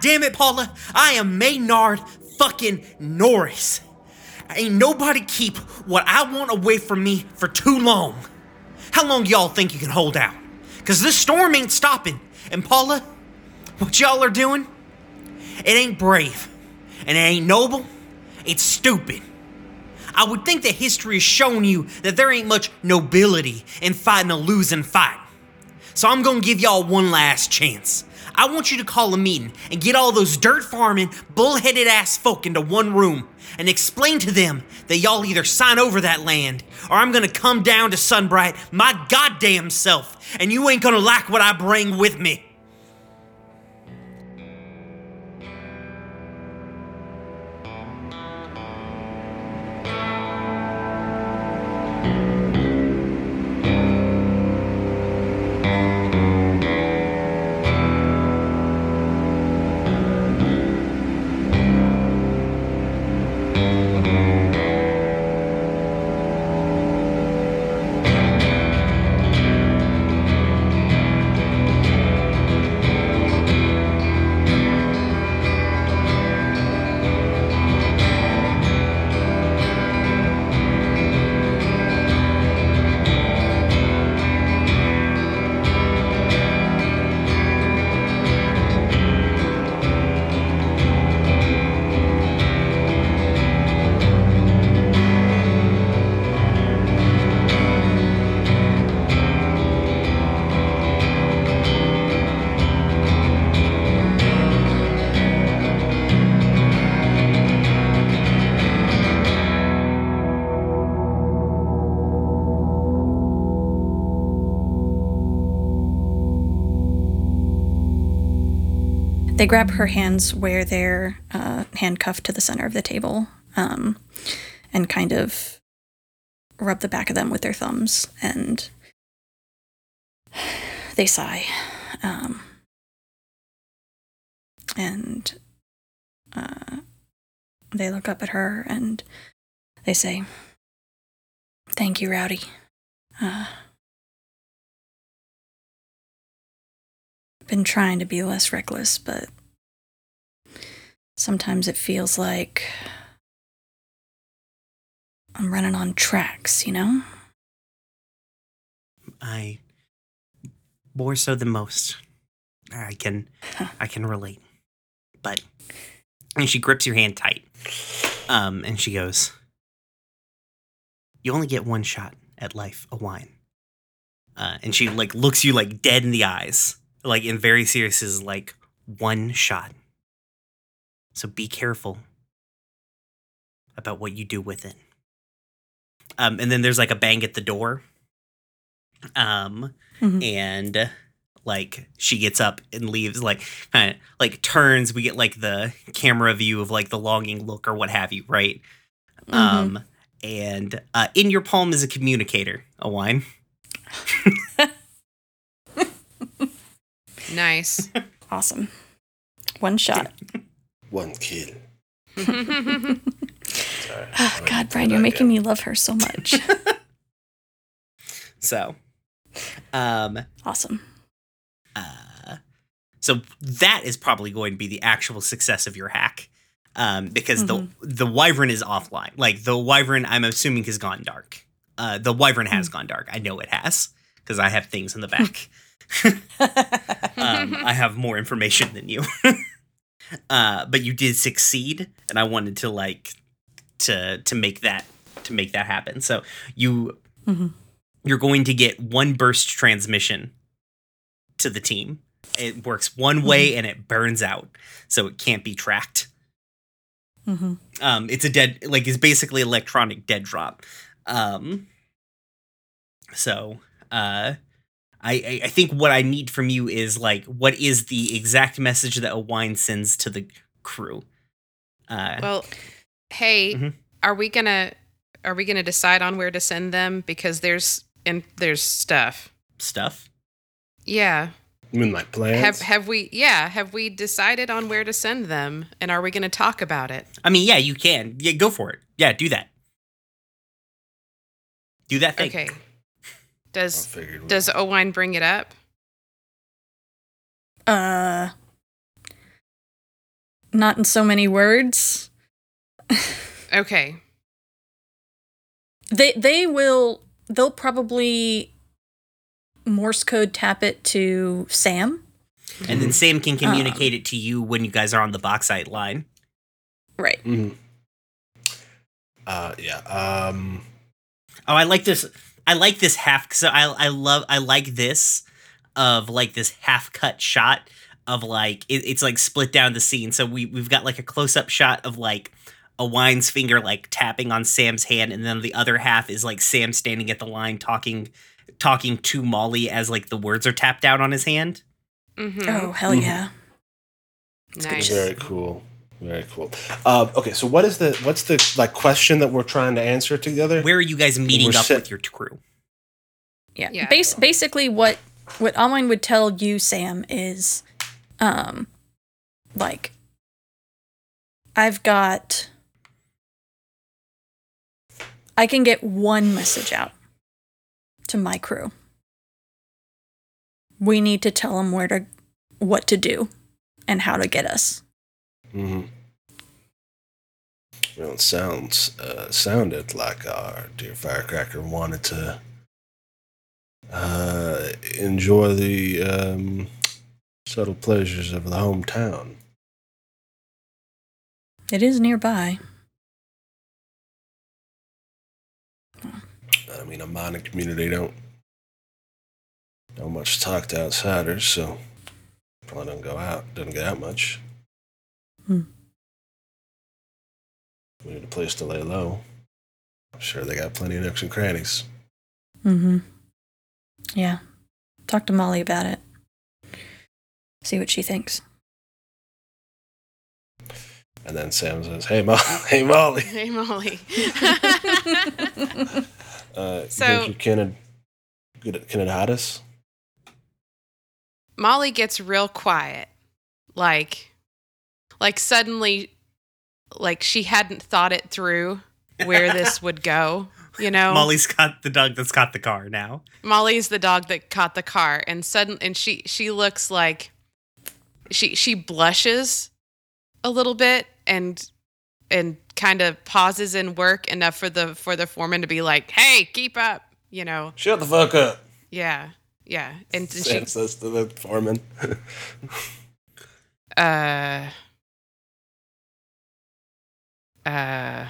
Damn it, Paula. I am Maynard fucking Norris. Ain't nobody keep what I want away from me for too long. How long y'all think you can hold out? Cause this storm ain't stopping. And Paula, what y'all are doing, it ain't brave. And it ain't noble. It's stupid. I would think that history has shown you that there ain't much nobility in fighting a losing fight. So I'm gonna give y'all one last chance. I want you to call a meeting and get all those dirt farming, bullheaded ass folk into one room and explain to them that y'all either sign over that land or I'm gonna come down to Sunbright my goddamn self and you ain't gonna like what I bring with me. They grab her hands where they're uh, handcuffed to the center of the table um, and kind of rub the back of them with their thumbs and they sigh. Um, and uh, they look up at her and they say, Thank you, Rowdy. Uh, been trying to be less reckless, but sometimes it feels like I'm running on tracks, you know? I more so than most. I can I can relate. But and she grips your hand tight. Um and she goes, You only get one shot at life, a wine. Uh, and she like looks you like dead in the eyes, like in very serious is like one shot. So be careful about what you do with it. Um, and then there's like a bang at the door. Um, Mhm. and like she gets up and leaves like kind of like turns we get like the camera view of like the longing look or what have you right Mm-hmm. um and uh in your palm is a communicator a wine Nice. Awesome. One shot. One kill. Oh, God, Brian, you're making me love her so much. so um awesome. uh so that is probably going to be the actual success of your hack um because Mhm. the the wyvern is offline like the wyvern i'm assuming has gone dark uh the wyvern has gone dark i know it has because i have things in the back um, I have more information than you. uh, but you did succeed, and I wanted to like to to make that to make that happen. So you Mhm. you're going to get one burst transmission to the team. It works one way and it burns out, so it can't be tracked. hmm Um, it's a dead like it's basically electronic dead drop. Um, so uh, I, I I think what I need from you is like what is the exact message that a wine sends to the crew. Uh, well, hey, Mhm. are we gonna are we gonna decide on where to send them? Because there's and there's stuff. stuff. Yeah. You mean like plans? Have have we yeah, have we decided on where to send them and are we gonna talk about it? I mean, yeah, you can. Yeah, go for it. Yeah, do that. Do that thing. Okay. I Does does Owine bring it up? Uh, not in so many words. Okay. They they will they'll probably Morse code tap it to Sam. And then Sam can communicate it to you when you guys are on the bauxite line. Right. Mhm. Uh, yeah. Um, Oh, I like this. I like this half. So I I love I like this of like this half cut shot of like it, it's like split down the scene. So we we've got like a close up shot of like a wine's finger like tapping on Sam's hand, and then the other half is like Sam standing at the line talking talking to Molly as like the words are tapped out on his hand. Mm-hmm. Oh hell Mhm. yeah. nice. very cool. Very cool. Uh, okay, so what is the what's the like question that we're trying to answer together? Where are you guys meeting We're up set- with your crew? Yeah. Yeah. Bas- basically what what Amon would tell you, Sam, is um like I've got I can get one message out to my crew. We need to tell them where to what to do and how to get us. Hmm Well, it sounds uh, sounded like our dear firecracker wanted to uh, enjoy the um, subtle pleasures of the hometown. It is nearby. I mean, a mining community don't don't much talk to outsiders, so probably don't go out. Doesn't get out much. Hmm. We need a place to lay low. I'm sure they got plenty of nooks and crannies. Mm-hmm. Yeah. Talk to Molly about it. See what she thinks. And then Sam says, "Hey, Mo- hey Molly, Hey, Molly. uh, you So- think you can good can it us?" Molly gets real quiet. Like like suddenly like she hadn't thought it through where this would go, you know? Molly's got the dog that's got the car now. Molly's the dog that caught the car and sudden and she she looks like she she blushes a little bit and and kind of pauses in work enough for the for the foreman to be like, "Hey, keep up," you know. Shut the fuck up. Yeah. Yeah. And, and Sam she says to the foreman. uh uh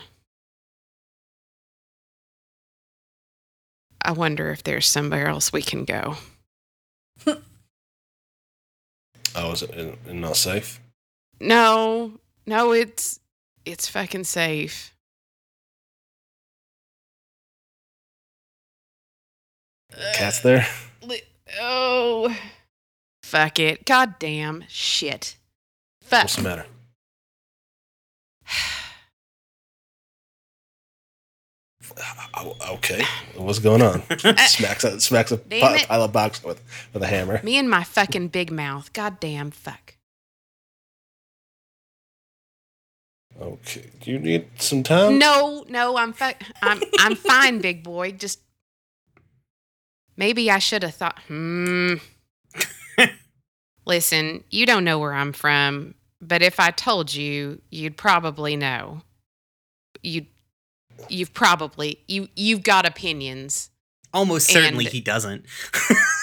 I wonder if there's somewhere else we can go. oh, is it not safe? No, no, it's it's fucking safe. Cat's there. Li- Oh, fuck it. God damn shit. Fuck. What's the matter? Okay, what's going on? smacks a, smacks a Damn pi- it. pile of box with with a hammer. Me and my fucking big mouth. God damn fuck. Okay, do you need some time? No, no, I'm fu- I'm I'm fine, big boy. Just maybe I should have thought. Hmm. Listen, you don't know where I'm from, but if I told you, you'd probably know. You, you've probably you you've got opinions. Almost certainly And- he doesn't.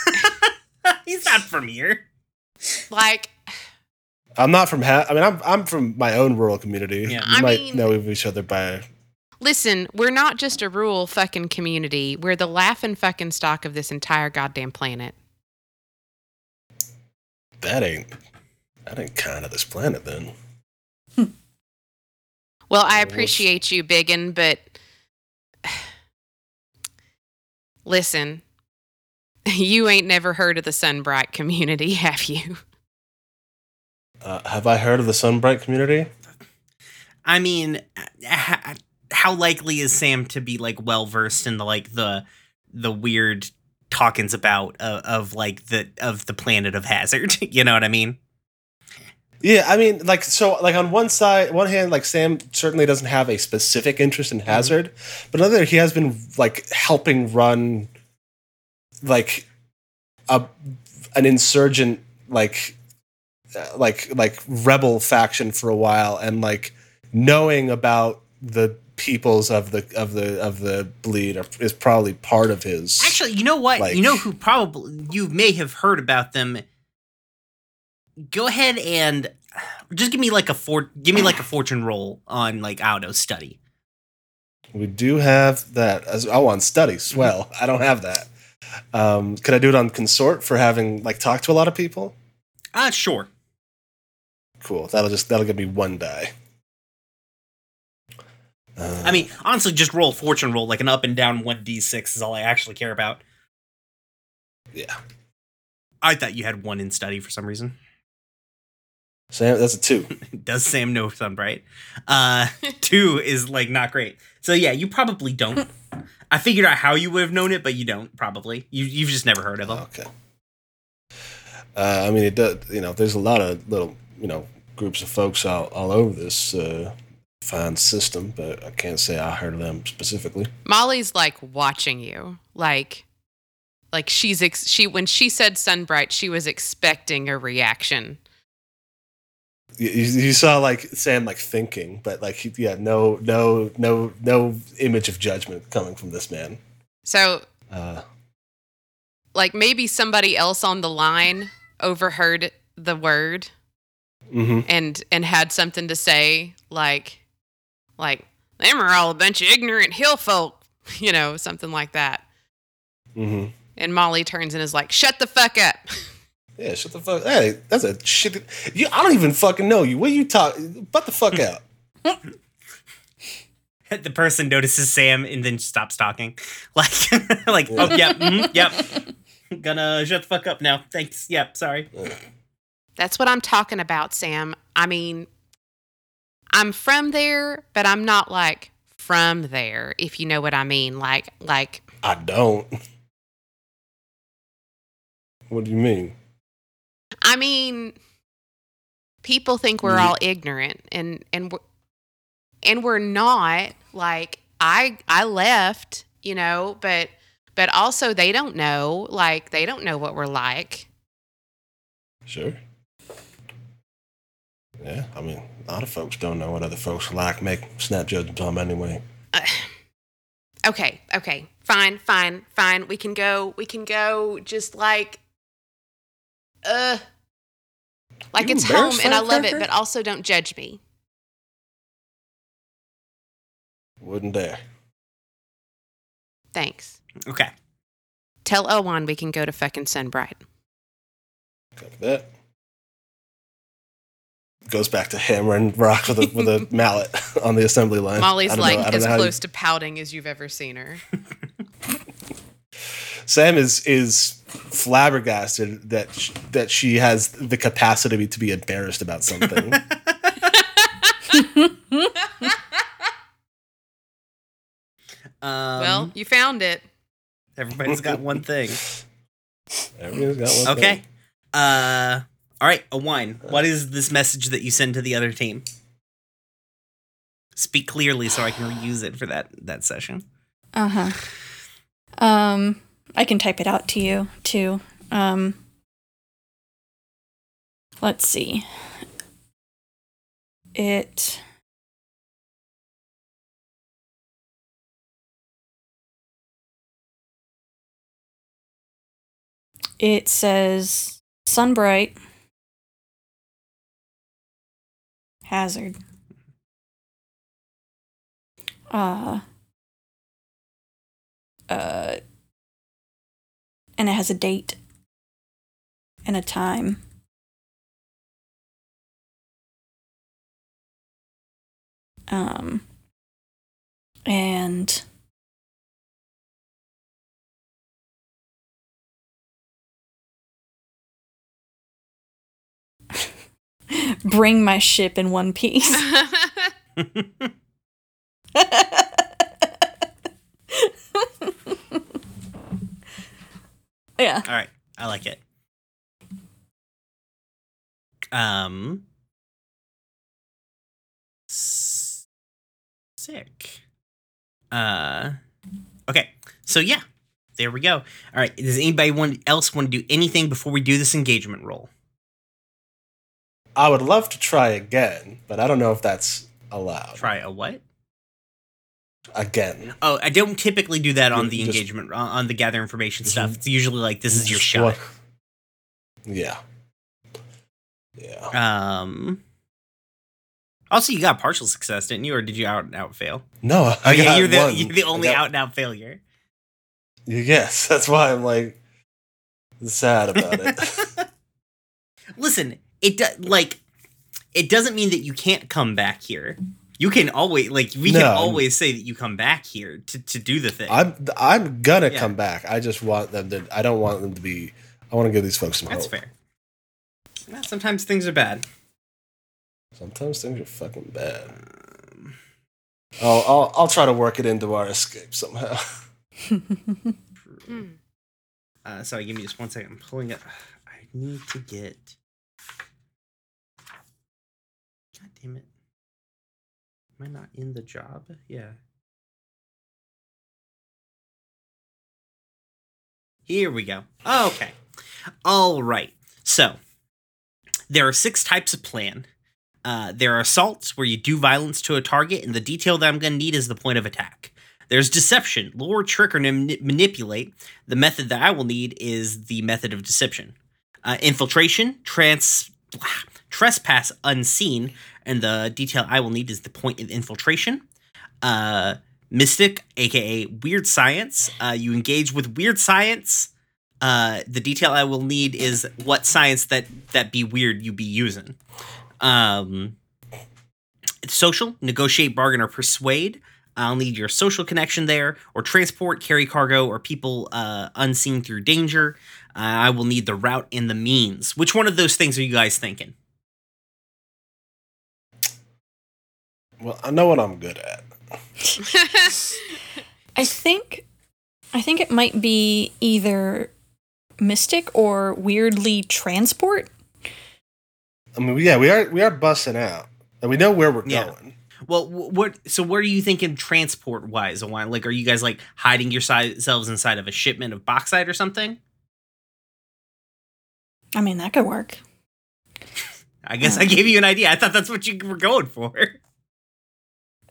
He's not from here. Like I'm not from. Ha- I mean, I'm I'm from my own rural community. Yeah. we I might mean- know of each other by. Listen, we're not just a rural fucking community. We're the laughing fucking stock of this entire goddamn planet. That ain't. That ain't kind of this planet then. Well, I appreciate you, Biggin, but listen, you ain't never heard of the Sunbright community, have you? Uh, have I heard of the Sunbright community? I mean, h- how likely is Sam to be like well versed in the like the the weird talkings about uh, of like the of the planet of Hazard? you know what I mean? Yeah, I mean, like, so, like, on one side, one hand, like, Sam certainly doesn't have a specific interest in Hazard, but on the other, he has been, like, helping run, like, a, an insurgent, like, uh, like like rebel faction for a while, and like knowing about the peoples of the of the of the bleed are, is probably part of his. Actually, you know what? Like- you know who probably you may have heard about them. Go ahead and just give me like a for give me like a fortune roll on like I study. we do have that. As oh, on study, Well, I don't have that. Um, could I do it on consort for having like talked to a lot of people? Uh sure. Cool. That'll just that'll give me one die. Uh, I mean, honestly, just roll fortune roll like an up and down one d six is all I actually care about. yeah. I thought you had one in study for some reason. Sam, that's a two. Does Sam know Sunbright? Uh, two is like not great. So yeah, you probably don't. I figured out how you would have known it, but you don't probably. You you've just never heard of them. Okay. Uh, I mean, it does. You know, there's a lot of little, you know, groups of folks all, all over this uh, fine system, but I can't say I heard of them specifically. Molly's like watching you, like, like she's ex- she when she said Sunbright, she was expecting a reaction. You, saw like Sam like thinking, but like yeah, no, no, no, no image of judgment coming from this man. So, Uh, like, maybe somebody else on the line overheard the word hmm and and had something to say, like, like them are all a bunch of ignorant hill folk, you know, something like that. hmm And Molly turns and is like, "Shut the fuck up." Yeah, shut the fuck. Hey, that's a shit. You, I don't even fucking know you. What you talk? Butt the fuck out. the person notices Sam and then stops talking. Like, like, oh yep, mhm, yep. Gonna shut the fuck up now. Thanks. Yep. Sorry. That's what I'm talking about, Sam. I mean, I'm from there, but I'm not like from there, if you know what I mean. Like, like I don't. What do you mean? I mean, people think we're all ignorant, and and we're, and we're not. Like, I I left, you know, but but also they don't know. Like, they don't know what we're like. Sure. Yeah, I mean, a lot of folks don't know what other folks like. Make snap judgments on 'em anyway. okay, okay, fine, fine, fine. We can go. We can go. Just like, uh, like You it's home, and I love it. But also, don't judge me. Wouldn't dare. Thanks. Okay. Tell Owan we can go to fucking Sunbright. Copy that. Goes back to hammering rock with a with a mallet on the assembly line. Molly's like know- as know how you- close to pouting as you've ever seen her. Sam is is flabbergasted that sh- that she has the capacity to be embarrassed about something. Um, well, you found it. everybody's got one thing. Everyone's got one Okay. thing. Uh, all right. A wine. What is this message that you send to the other team? Speak clearly so I can reuse it for that that session. Uh huh. Um, I can type it out to you too. Um, let's see. It. It says Sunbright Hazard. Uh uh and it has a date and a time. Um and bring my ship in one piece. yeah. All right. I like it. Um. Sick. Uh. Okay. So yeah, there we go. All right. Does anybody want else want to do anything before we do this engagement roll? I would love to try again, but I don't know if that's allowed. Try a what? Again. Oh, I don't typically do that on the Just- engagement on, on the gather information Just- stuff. It's usually like this is your shot. Yeah. Yeah. Um. Also, you got partial success, didn't you, or did you out and out fail? No, I yeah, got you're the one. you're the only got- out and out failure. Yes, that's why I'm like sad about it. Listen, it do, like it doesn't mean that you can't come back here. You can always like we No, can always say that you come back here to, to do the thing. I'm I'm gonna Yeah. come back. I just want them to. I don't want them to be. I want to give these folks some That's hope. fair. Well, sometimes things are bad. Sometimes things are fucking bad. I'll, I'll I'll try to work it into our escape somehow. Uh, sorry, give me just one second. I'm pulling it. I need to get. God damn it! Am I not in the job? Yeah. Here we go. Okay. All right. So there are six types of plan. Uh, there are assaults where you do violence to a target, and the detail that I'm going to need is the point of attack. There's deception, lure, trick, or mani- manipulate. The method that I will need is the method of deception. Uh, infiltration, trans, trespass unseen, and the detail I will need is the point of infiltration. Uh, mystic, aka weird science. Uh, you engage with weird science. Uh, the detail I will need is what science that that be weird you be using. Um, social, negotiate, bargain, or persuade. I'll need your social connection there, or transport, carry cargo, or people uh, unseen through danger. Uh, I will need the route and the means. Which one of those things are you guys thinking? Well, I know what I'm good at. I think I think it might be either mystic or weirdly transport. I mean, yeah, we are we are busting out, and we know where we're Yeah. going. Well, what? So, what are you thinking transport wise? Like, are you guys like hiding yourselves inside of a shipment of bauxite or something? I mean, that could work. I guess I gave you an idea. I thought that's what you were going for.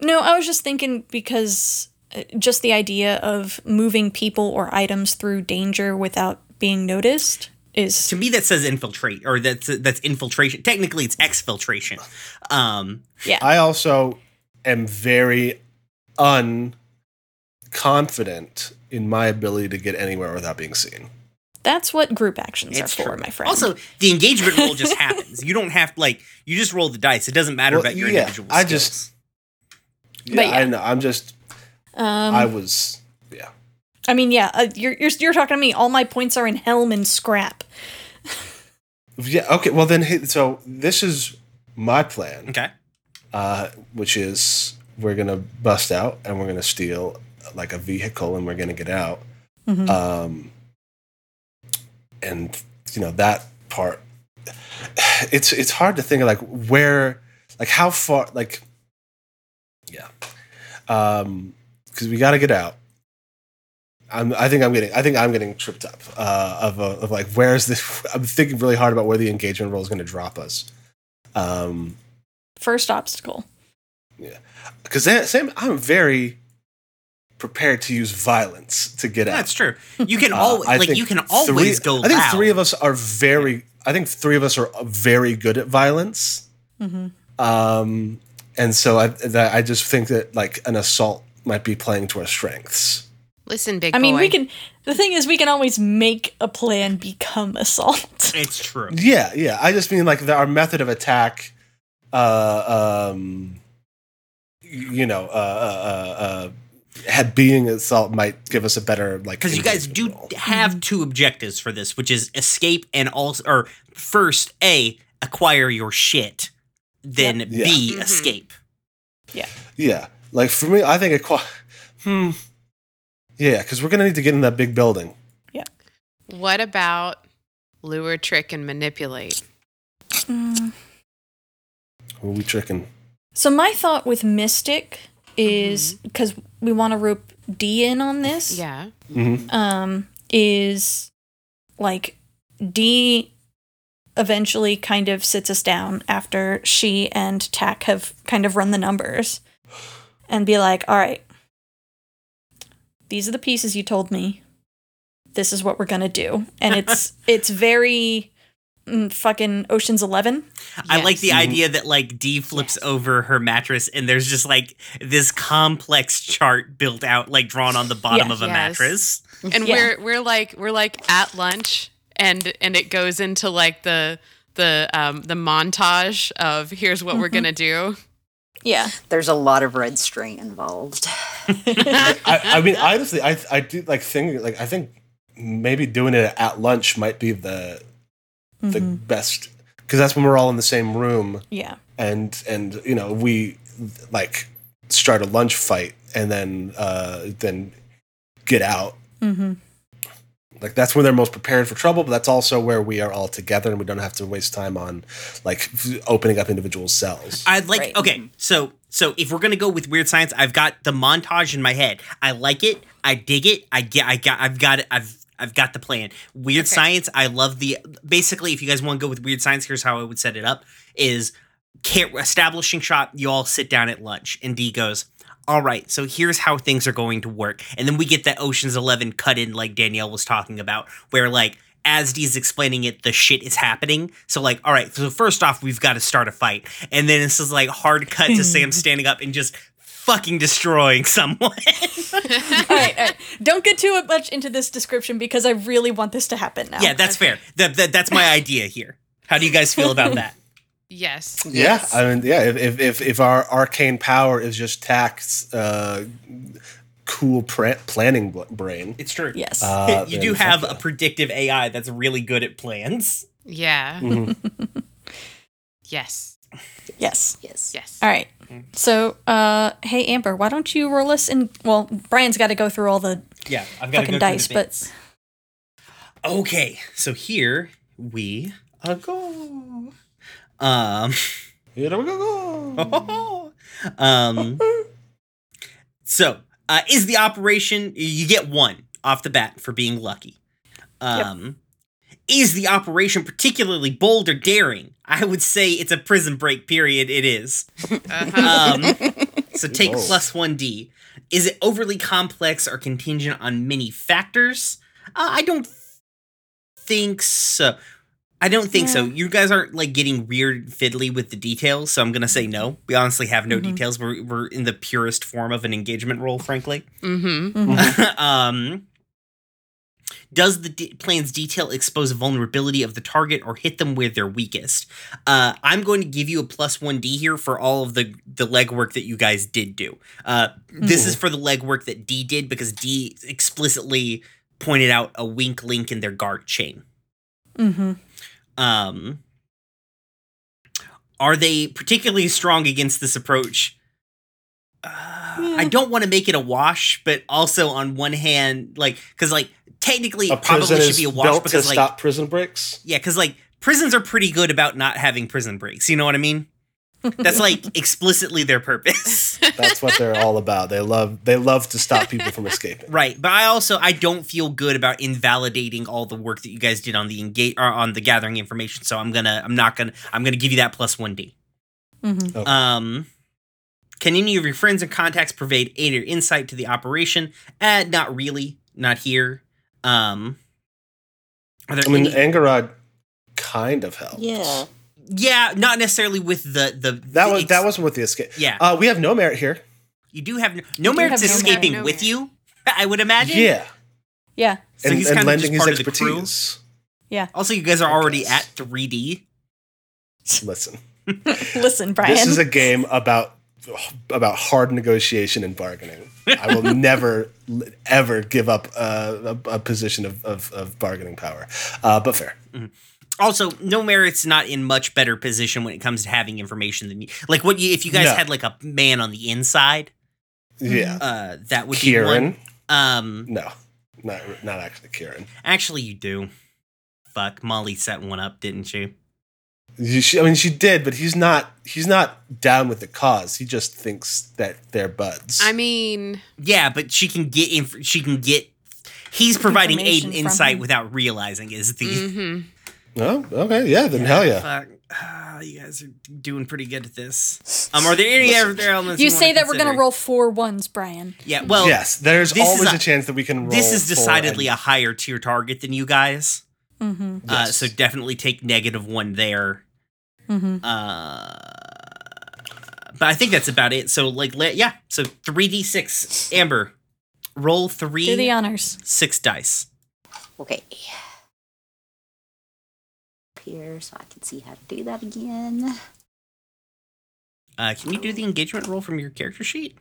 No, I was just thinking because uh, just the idea of moving people or items through danger without being noticed is to me, that says infiltrate, or that's that's infiltration. Technically, it's exfiltration. Um, yeah. I also am very unconfident in my ability to get anywhere without being seen. That's what group actions it's are for, true. my friend. Also, the engagement roll just happens. You don't have like you just roll the dice. It doesn't matter Well, about your yeah, individual. I skills. just- Yeah, But yeah. I know. I'm just. um, I was. Yeah. I mean, yeah, uh, you're, you're you're talking to me. All my points are in helm and scrap. Yeah. Okay. Well, then. hey, So this is my plan, okay. uh, which is we're gonna bust out and we're gonna steal like a vehicle and we're gonna get out. Mhm. Um, and you know that part. It's it's hard to think of like where, like how far, like. Yeah. Um, because we got to get out. I'm, I think I'm getting. I think I'm getting tripped up. Uh, of, uh, of like, where's this? I'm thinking really hard about where the engagement roll is going to drop us. Um, First obstacle. Yeah, because Sam, I'm very prepared to use violence to get out. That's true. You can Uh, always I like you can always three, go. I think loud. three of us are very. I think three of us are very good at violence. hmm Um, and so I, that, I just think that like an assault might be playing to our strengths. Listen, big I mean, we can. The thing is, we can always make a plan become assault. It's true. Yeah, yeah. I just mean like the, our method of attack. Uh, um, you know, uh, uh, uh, uh, had being assault might give us a better like because you guys do engagement roll. have two objectives for this, which is escape and also, or first a acquire your shit, then Yep. Yeah. b Mhm. escape. Yeah, Yeah. like for me, I think it. Qua- hmm. Yeah, because we're gonna need to get in that big building. Yeah. What about lure, trick, and manipulate? Mm. Who are we tricking? So my thought with mystic is because we want to rope D in on this. Yeah. Mm-hmm. um, is like D eventually kind of sits us down after she and Tack have kind of run the numbers and be like, all right, these are the pieces you told me. This is what we're gonna do. And it's it's very mm, fucking Ocean's Eleven. I like the idea that like Dee flips over her mattress and there's just like this complex chart built out, like drawn on the bottom Yeah. of a Yes. mattress. and Yeah. we're we're like we're like at lunch and and it goes into like the the um the montage of here's what we're gonna do Yeah. There's a lot of red string involved. I, I mean, honestly, I I do like think like I think maybe doing it at lunch might be the the Mhm. best because that's when we're all in the same room Yeah. and and you know we like start a lunch fight and then uh then get out Mm-hmm. Like that's when they're most prepared for trouble but that's also where we are all together and we don't have to waste time on like f- opening up individual cells I'd like Right. okay, so so if we're gonna go with weird science, I've got the montage in my head. I like it, I dig it, I get I got I've got it, I've I've got the plan. Weird Okay. science, I love the basically if you guys want to go with weird science, here's how I would set it up is can't establishing shot, you all sit down at lunch, and D goes, all right, so here's how things are going to work. And then we get that Ocean's Eleven cut in, like Danielle was talking about, where like as Dee's explaining it, the shit is happening. So like, all right, so first off, we've got to start a fight, and then this is like hard cut to Sam standing up and just fucking destroying someone. all right, all right. Don't get too much into this description because I really want this to happen now. yeah, that's fair. That, that that's my idea here. How do you guys feel about that? yes yeah i mean yeah if if if, if our arcane power is just Tack's uh cool pra- planning bl- brain It's true. Yes. uh, you do have a predictive AI that's really good at plans. yeah Mhm. yes yes. Yes. yes All right. So, uh, hey Amber, why don't you roll us in? Well, Brian's got to go through all the Yeah, I've got fucking dice, but Okay, so here we uh, go. Um, Here we go. um, so uh, is the operation? You get one off the bat for being lucky. Um, is the operation particularly bold or daring? I would say it's a prison break. Period. It is. uh-huh. Um, so take Whoa. plus one D. Is it overly complex or contingent on many factors? Uh, I don't think so. I don't think so. You guys aren't like getting weird fiddly with the details, so I'm gonna say no. We honestly have no Mhm. details. We're we're in the purest form of an engagement roll, frankly. mm-hmm Mhm. um, does the de- plan's detail expose vulnerability of the target or hit them where they're weakest? Uh, I'm going to give you a plus one D here for all of the the legwork that you guys did do. Uh, this is for the legwork that D did because D explicitly pointed out a wink link in their guard chain. hmm Um, are they particularly strong against this approach? Uh, I don't want to make it a wash, but also on one hand, like, because like technically A it probably should be a wash because like stop prison breaks. yeah, because like prisons are pretty good about not having prison breaks. You know what I mean? That's like explicitly their purpose. That's what they're all about. They love they love to stop people from escaping. Right, but I also I don't feel good about invalidating all the work that you guys did on the engage or on the gathering information. So I'm gonna I'm not gonna I'm gonna give you that plus one D. hmm Okay. Um, can any of your friends and contacts provide aid or insight to the operation? Uh, not really, not here. Um, are there I mean, any? Angarod kind of helped. Yeah. Yeah, not necessarily with the the That the was ex- that wasn't with the escape. yeah. Uh, we have no merit here. you do have no, no do merits have no escaping merit. No with merit. you. I would imagine. Yeah, Yeah. so and, he's and kind of lending just his part of the crew. Yeah. Also, you guys are already at 3D. Listen, Listen, Brian. this is a game about about hard negotiation and bargaining. I will never ever give up uh, a, a position of, of, of bargaining power. Uh, but fair. Also, no merit's not in much better position when it comes to having information than you. Like what you if you guys No. had like a man on the inside, Yeah, uh, that would be Kieran. one. Um, No, not not actually Kieran. Actually, you do. Fuck, Molly set one up, didn't she? You- She, I mean, she did, but he's not. He's not down with the cause. He just thinks that they're buds. I mean, Yeah, but she can get inf- she can get. He's providing aid and insight him. without realizing is the. mhm. Oh, okay, yeah, then hell yeah. Fuck. Ah, you guys are doing pretty good at this. Um, are there any other elements? You wanna say that we're gonna roll four ones, Brian. Yeah. Well, yes, there's this always a- a, chance that we can roll. this is for decidedly a- a higher tier target than you guys. Mm-hmm. Uh, Yes. so definitely take negative one there. Mm-hmm. Uh, but I think that's about it. So like, let, yeah. So three d six. Amber, roll three Do the honors. six dice. Okay. Up Here, so I can see how to do that again. Uh, can you do the engagement roll from your character sheet?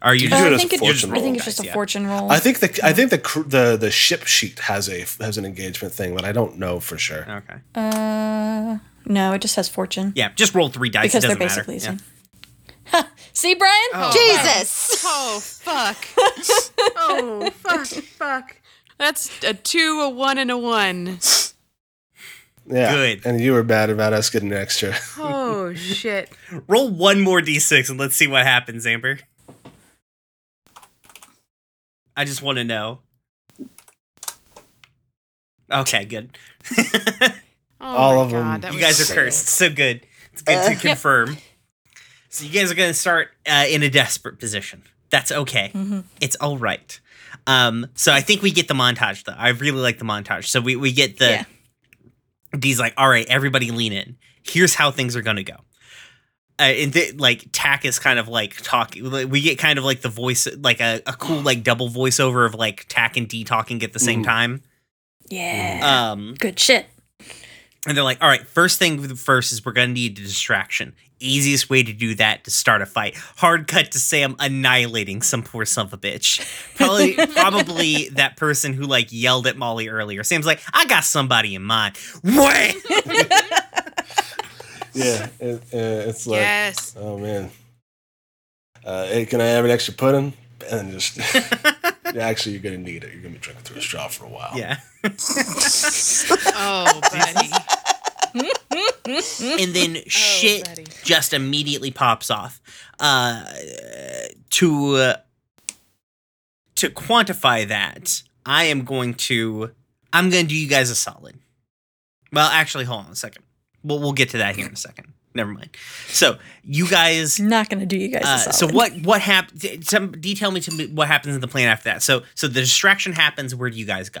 Are you You just Uh, it I as a think it, fortune I think roll. it's just a Yeah. fortune roll. I think the I think the the the ship sheet has a has an engagement thing, but I don't know for sure. Okay. Uh, no, it just has fortune Yeah, just roll three dice. because it they're doesn't basically the matter. same. See, Brian? Oh, Jesus! Oh fuck. oh fuck. Fuck. That's a two, a one, and a one. Yeah, Good. And you were bad about us getting an extra. Oh shit. Roll one more d6 and let's see what happens, Amber. I just want to know. Okay, good. Oh All my of 'em. God, that you was guys are cursed. So good. It's good to Uh, confirm. So you guys are going to start uh, in a desperate position. That's okay. Mhm. It's all right. Um, so I think we get the montage though. I really like the montage. So we, we get the Yeah. D's like, all right, everybody lean in. Here's how things are gonna go. Uh, and th- like Tack is kind of like talking. like, We get kind of like the voice, like a, a cool like double voiceover of like Tack and D talking at the same Mhm. time. Yeah. Um, Good shit. and they're like, all right, first thing first is we're gonna need a distraction. Easiest way to do that to start a fight. Hard cut to Sam annihilating some poor son of a bitch. Probably, probably that person who like yelled at Molly earlier. Sam's like, I got somebody in mind. What? yeah, it, uh, it's like, Yes. oh man. Uh, hey, can I have an extra pudding? And just actually, you're gonna need it. You're gonna be drinking through a straw for a while. yeah. Oh, buddy. and then shit buddy. Just immediately pops off. Uh, to uh, to quantify that, I am going to I'm going to do you guys a solid. Well, actually, hold on a second. We'll we'll get to that here in a second. Never mind. So you guys. Not gonna do you guys. a Uh, so what what happened? Some detail me to me what happens in the plan after that. So so the distraction happens. Where do you guys go?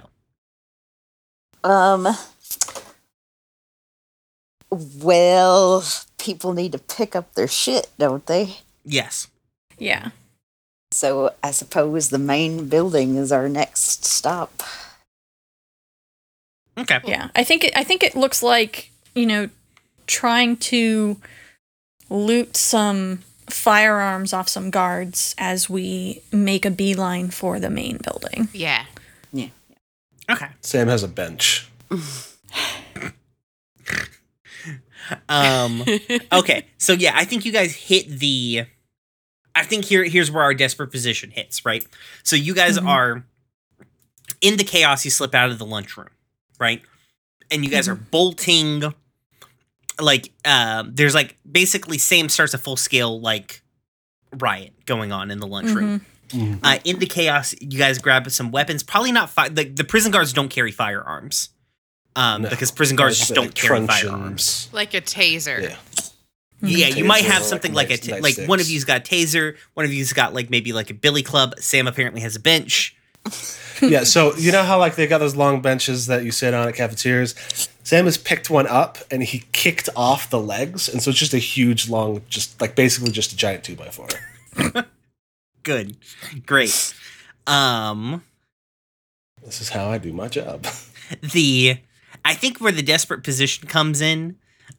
Um. Well, people need to pick up their shit, don't they? Yes. Yeah. So I suppose the main building is our next stop. Okay. Yeah. I think it, I think it looks like you know trying to loot some firearms off some guards as we make a beeline for the main building. Yeah. Yeah. Okay. Sam has a bench. Um. okay so yeah i think you guys hit the i think here here's where our desperate position hits right so you guys Mhm. are in the chaos you slip out of the lunchroom right and you guys are bolting like um there's like basically same starts a full scale like riot going on in the lunchroom Mhm. uh in the chaos you guys grab some weapons probably not fi- the, the prison guards don't carry firearms um No. because prison guards It's just don't carry truncheons. firearms Like a taser. Yeah. yeah, you might have something like, like, a nice- ta- like one of you's got a taser, one of you's got like maybe like a billy club. Sam apparently has a bench. yeah, so you know how like they got those long benches that you sit on at cafeterias? Sam has picked one up and he kicked off the legs, and so it's just a huge long, just like basically just a giant two by four. Good, great. Um, This is how I do my job. the I think where the desperate position comes in,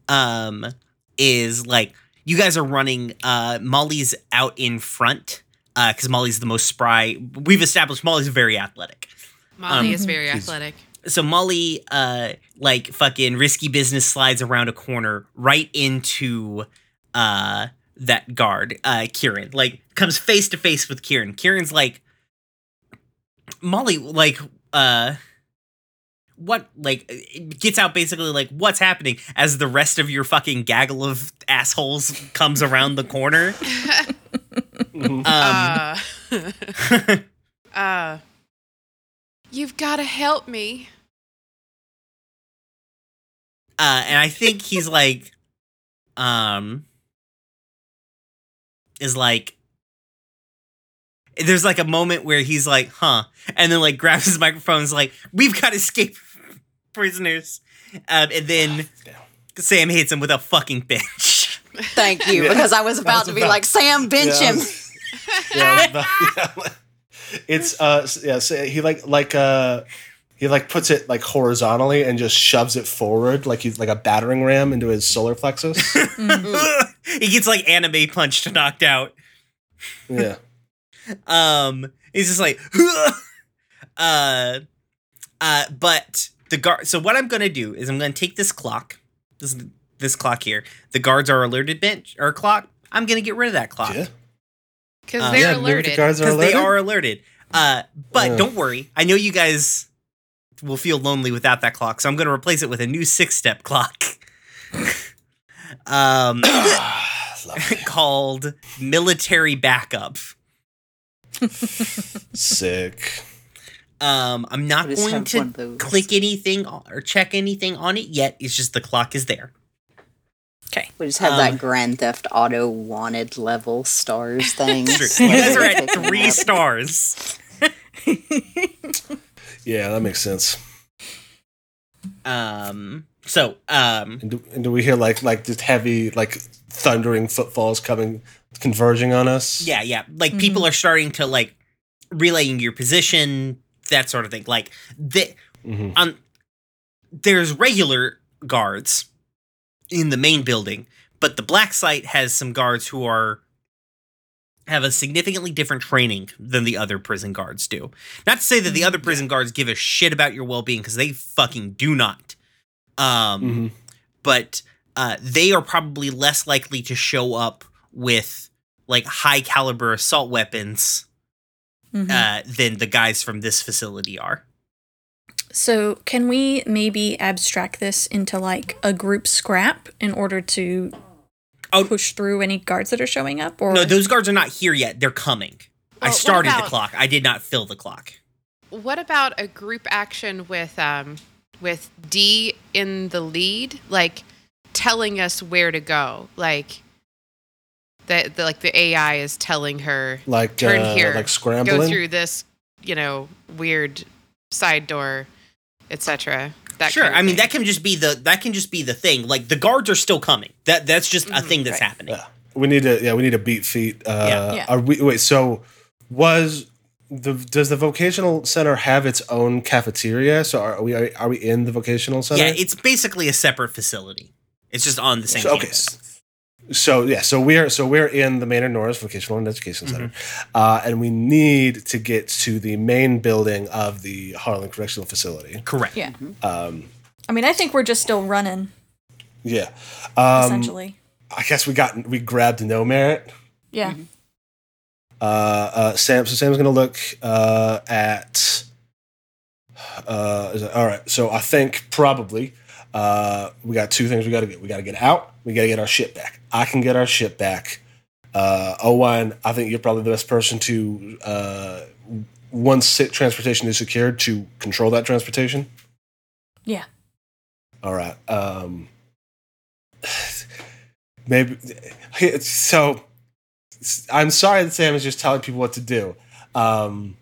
um, is like you guys are running. Uh, Molly's out in front. Uh, because Molly's the most spry. We've established Molly's very athletic. Molly Um, is very He's- athletic. so Molly, uh, like fucking risky business slides around a corner right into uh that guard, uh, Kieran. Like comes face to face with Kieran. Kieran's like, Molly, like, uh, what, like, gets out basically like, what's happening as the rest of your fucking gaggle of assholes comes around the corner. Mhm. Um, uh, uh, you've got to help me. Uh, and I think he's like, um, is like, there's like a moment where he's like, huh, and then like grabs his microphone, and is like, we've got to escape prisoners, um, and then Damn. Sam hits him with a fucking bench. Thank you, Yeah. because I was I about was to be about- like, Sam, bench Yeah, him. yeah, but- yeah. It's uh s- yeah, so he like like uh he like puts it like horizontally and just shoves it forward like he's like a battering ram into his solar plexus. he gets like anime punched, knocked out. yeah. Um, he's just like, uh, uh, but the guard. So what I'm gonna do is I'm gonna take this clock, this this clock here. The guards are alerted bench or clock. I'm gonna get rid of that clock Yeah. Because Uh, they're yeah, maybe the alerted. guards are because they are alerted. Uh, but Yeah. don't worry. I know you guys will feel lonely without that clock, so I'm gonna replace it with a new six step clock. um, called military backup. Sick. Um, I'm not going to one of those. click anything or check anything on it yet. It's just the clock is there. Okay. We just have Um, that Grand Theft Auto wanted level stars thing. True. So You guys are at three stars. Yeah, that makes sense. Um, so um, And do, and do we hear like like just heavy like thundering footfalls coming converging on us? yeah, yeah. Like people are starting to like relaying your position, that sort of thing. Like the Mhm. um, there's regular guards in the main building, but the black site has some guards who are have a significantly different training than the other prison guards do. Not to say that the other prison guards give a shit about your well-being because they fucking do not. Um, Mhm. but uh, they are probably less likely to show up with like high caliber assault weapons Mhm. uh, than the guys from this facility are. So, can we maybe abstract this into like a group scrap in order to Oh. push through any guards that are showing up? Or No, those guards are not here yet. They're coming. I Well, what started the clock. I did not fill the clock. What about a group action with um with D in the lead, like telling us where to go, like that the, like the AI is telling her Like turn uh, here, like scrambling. go through this, you know, weird side door, etc. Sure. I mean, thing. that can just be the that can just be the thing. Like the guards are still coming. That that's just a Mhm, thing that's right. happening. Yeah. We need to yeah, we need to beat feet. Uh Yeah. Yeah. are we wait, so was the does the vocational center have its own cafeteria? So are we are, are we in the vocational center? Yeah, it's basically a separate facility. It's just on the same So, okay. campus. So yeah, so we're so we're in the Maynard Norris Vocational and Education Center, Mm-hmm. uh, and we need to get to the main building of the Harlan Correctional Facility. Correct. yeah. Um, I mean, I think we're just still running yeah, um, essentially. I guess we got we grabbed no merit. Yeah. Uh, uh, Sam, so Sam's gonna look uh, at. Uh, is it- all right, so I think probably uh, we got two things we got to get. We got to get out. We got to get our shit back. I can get our shit back. Uh, Owen, I think you're probably the best person to uh, once sit transportation is secured to control that transportation. Yeah. All right. Um, maybe so. I'm sorry that Sam is just telling people what to do, um,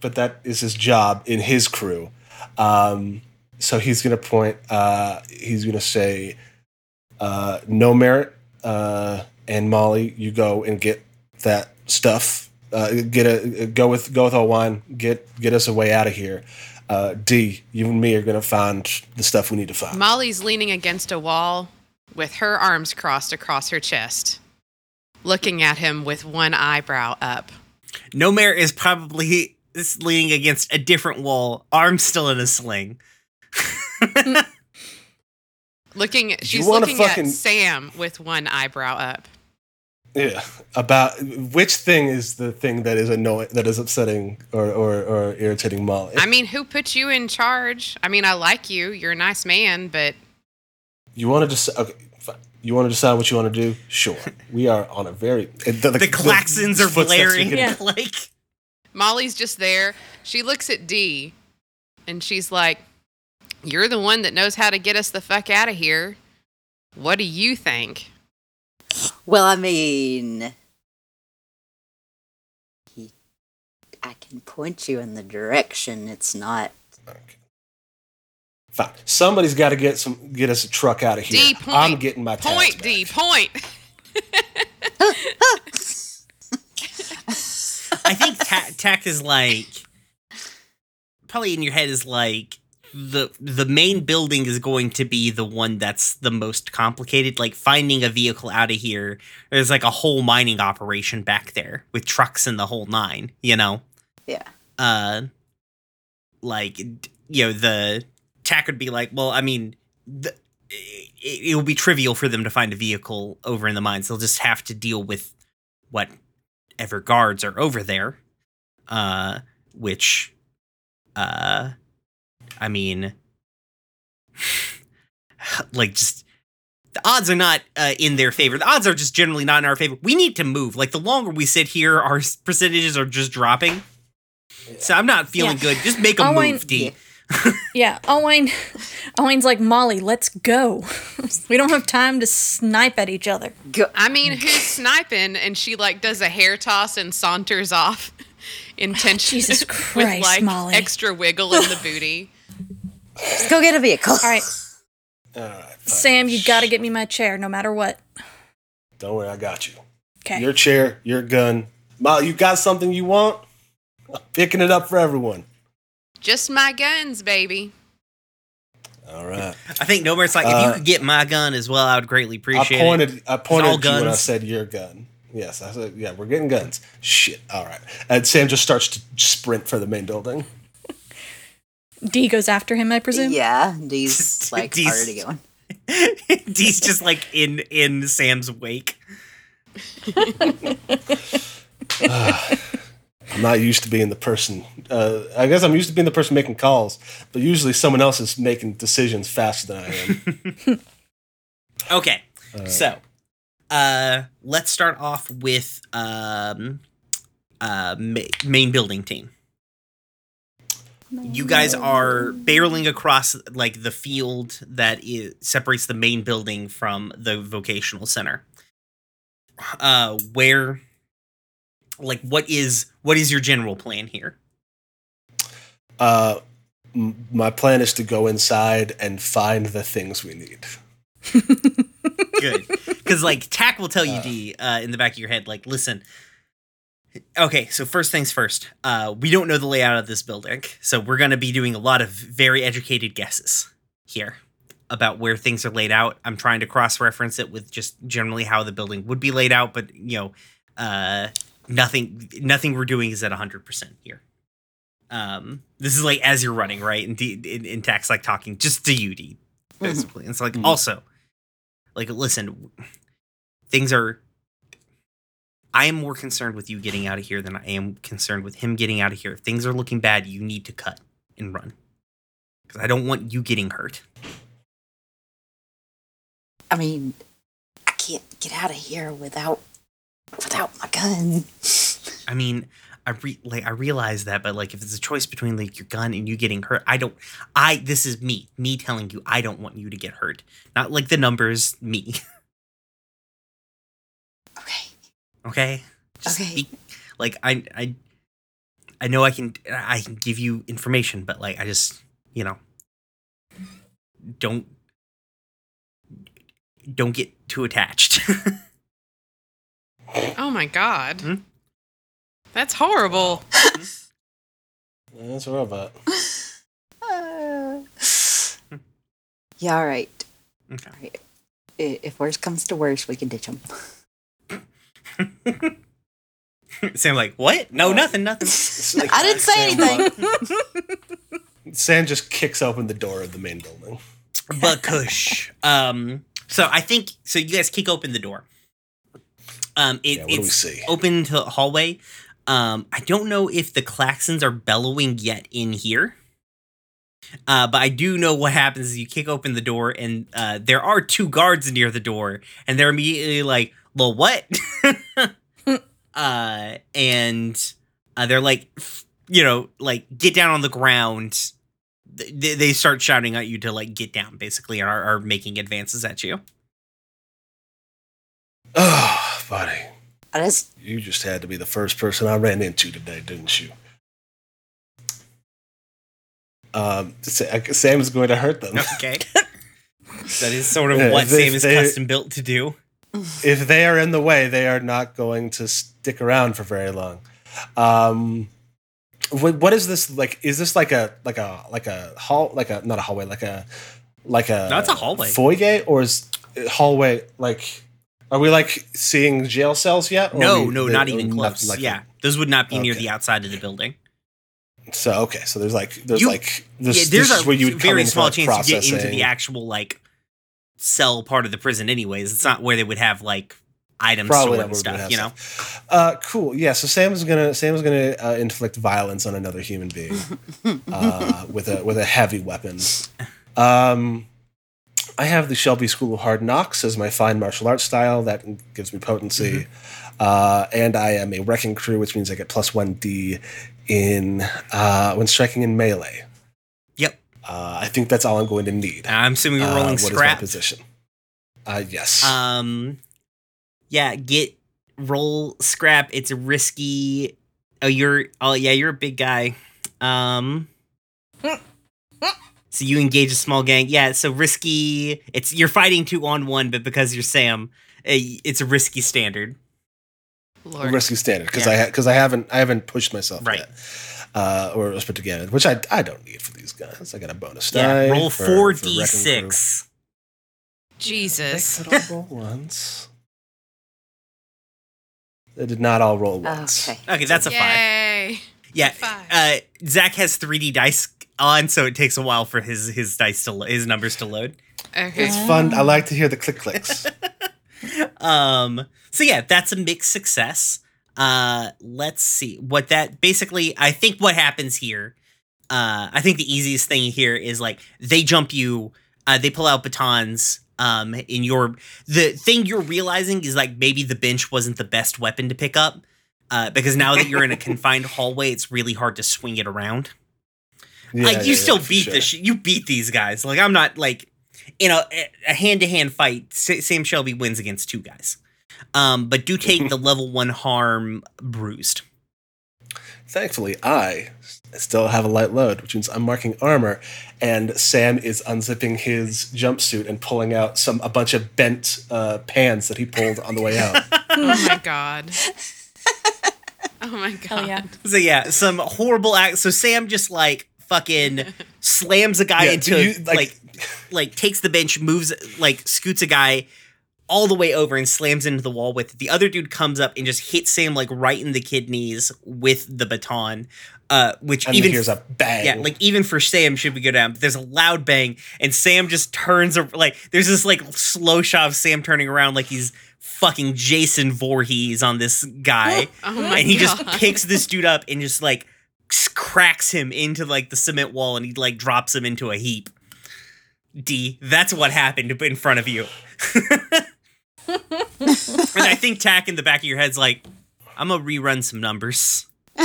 but that is his job in his crew. Um, so he's going to point. Uh, he's going to say, uh, "No merit." Uh, and Molly, you go and get that stuff. Uh, get a go with go with Owen. Get get us a way out of here. Uh, D, you and me are going to find the stuff we need to find. Molly's leaning against a wall with her arms crossed across her chest, looking at him with one eyebrow up. No Mare is probably is leaning against a different wall, arms still in a sling. Mm. Looking, she's wanna looking fucking- at Sam with one eyebrow up. Yeah, about which thing is the thing that is annoying, that is upsetting or, or, or irritating Molly. I mean, who put you in charge? I mean, I like you. You're a nice man, but you want to just okay, fine. you want to decide what you want to do? Sure. We are on a very the, the, the klaxons are blaring. getting- Yeah. Molly's just there. She looks at D and she's like, You're the one that knows how to get us the fuck out of here. What do you think? Well, I mean, he, I can point you in the direction. It's not. Okay. Fine. Somebody's got to get some get us a truck out of here. D point. I'm getting my tax Point, back. D, point. I think ta- tack is like probably in your head is like the the main building is going to be the one that's the most complicated. Like finding a vehicle out of here. There's like a whole mining operation back there with trucks and the whole nine. You know. Yeah. Uh, like you know the tack would be like, well, I mean, the, it, it will be trivial for them to find a vehicle over in the mines. They'll just have to deal with whatever guards are over there. Uh, which, uh, I mean, like just the odds are not uh, in their favor. The odds are just generally not in our favor. We need to move. Like the longer we sit here, our percentages are just dropping. So I'm not feeling Yeah. good. Just make a I'll move, wait- D. Yeah, Owain, Owain's like Molly. Let's go. we don't have time to snipe at each other. Go. I mean, who's sniping? And she like does a hair toss and saunters off intentionally Jesus with like Molly. extra wiggle in the booty. Let's go get a vehicle. All right, All right. Sam, you got to get me my chair, no matter what. Don't worry, I got you. Okay. Your chair, your gun. Molly, you got something you want? I'm picking it up for everyone. Just my guns, baby. All right. I think No Merit's like, if you Uh, could get my gun as well, I would greatly appreciate I it. pointed. I pointed all at you when I said your gun. Yes, I said yeah. We're getting guns. Shit. All right. And Sam just starts to sprint for the main building. D goes after him, I presume. Yeah, D's like D's- already going. D's just like in in Sam's wake. I'm not used to being the person. Uh, I guess I'm used to being the person making calls, but usually someone else is making decisions faster than I am. Okay, so uh, let's start off with um, uh, ma- main building team. You guys are barreling across like the field that is, separates the main building from the vocational center. Uh, where, like, what is what is your general plan here? Uh, m- my plan is to go inside and find the things we need. Good, because like Tack will tell you, D, uh, in the back of your head, like, listen. Okay, so first things first. Uh, we don't know the layout of this building, so we're gonna be doing a lot of very educated guesses here about where things are laid out. I'm trying to cross-reference it with just generally how the building would be laid out, but you know, uh, nothing, nothing we're doing is at 100 percent here. Um, this is like as you're running, right? And D, in, in Tack's like talking just to you, D, basically. And it's like Mhm. also, like, listen, things are. I am more concerned with you getting out of here than I am concerned with him getting out of here. If things are looking bad, you need to cut and run. Because I don't want you getting hurt. I mean, I can't get out of here without without my gun. I mean, I re- like I realize that, but like if it's a choice between like your gun and you getting hurt, I don't. I this is me, me telling you I don't want you to get hurt. Not like the numbers, me. Okay. Okay. Just Okay. be- like I I I know I can I can give you information, but like I just you know don't don't get too attached. Oh my god. Hmm? That's horrible. That's what about. Uh, yeah, all right. okay. I- If worst comes to worst, we can ditch them. Sam like what? No, nothing, nothing. I didn't say anything. Sam just kicks open the door of the main building. but Kush. Um, so I think so. You guys kick open the door. Um, it, Yeah, what do we it's see? open to a hallway. Um, I don't know if the klaxons are bellowing yet in here. Uh, but I do know what happens is you kick open the door and uh, there are two guards near the door, and they're immediately like, "Well, what?" uh, and uh, they're like, you know, like get down on the ground, they, they start shouting at you to like get down, basically, and are, are making advances at you. Oh, buddy, I just you just had to be the first person I ran into today, didn't you? Um, Sa- Sam is going to hurt them. Okay. that is sort of Yeah, what they- Sam is they- custom built to do. If they are in the way, they are not going to stick around for very long. Um, what, is this like? Is this like a like a like a hall like a not a hallway like a like a No, it's a hallway. foyer or is hallway like? Are we like seeing jail cells yet? or No, we- no, they- not even close. like yeah, those would not be near the outside of the building. So okay, so there's like there's You- like this, yeah, there's this is a where you very in for, small like, chance you get into the actual like cell part of the prison. Anyways, it's not where they would have like items Probably stored not and where stuff. have You know, stuff. Uh, cool. Yeah. So Sam's gonna Sam's gonna uh, inflict violence on another human being uh, with a with a heavy weapon. Um, I have the Shelby School of Hard Knocks as my fine martial arts style. That gives me potency, uh, and I am a wrecking crew, which means I get plus one D in uh, when striking in melee. Yep. Uh, I think that's all I'm going to need. I'm assuming you're Uh, rolling what is my scrap. position? Uh, yes. Um, yeah, get roll scrap. It's a risky. Oh, you're. Oh, yeah, you're a big guy. Um. So you engage a small gang. Yeah, so risky. It's you're fighting two on one, but because you're Sam, eh, it's a risky standard. Lord. risky standard because Yeah. I because I haven't I haven't pushed myself Right. yet, uh, or was put together, which I I don't need for these guys. I got a bonus Yeah, die. roll for- four d six. Crew. Jesus. They could all roll once. They did not all roll once. okay. Okay, that's a five. Yay. Yeah, Five. uh, Zach has three d dice on, so it takes a while for his his dice to lo- his numbers to load. Okay. It's fun. I like to hear the click clicks. um so yeah that's a mixed success uh let's see what that basically i think what happens here uh i think the easiest thing here is like they jump you uh they pull out batons um in your the thing you're realizing is like maybe the bench wasn't the best weapon to pick up uh because now that you're in a confined hallway it's really hard to swing it around Yeah, like you yeah, still yeah, beat sure. the sh- you beat these guys. Like I'm not like in a a hand to hand fight. Sam Shelby wins against two guys, um, but do take the level one harm bruised. Thankfully, I still have a light load, which means I'm marking armor, and Sam is unzipping his jumpsuit and pulling out some a bunch of bent uh, pans that he pulled on the way out. Oh my god. Oh my god. Hell yeah. So yeah, some horrible act. So Sam just like fucking slams a guy Yeah, into you- like, like- like takes the bench, moves like scoots a guy all the way over and slams into the wall with it. The other dude comes up and just hits Sam like right in the kidneys with the baton. Uh, which And even here's a bang. Yeah, like even for Sam, should we go down? But there's a loud bang, and Sam just turns ar- like there's this like slow shot of Sam turning around like he's fucking Jason Voorhees on this guy, Oh my and he just picks this dude up and just like s- cracks him into like the cement wall, and he like drops him into a heap. D, that's what happened in front of you. and I think Tack in the back of your head's like, I'm gonna rerun some numbers.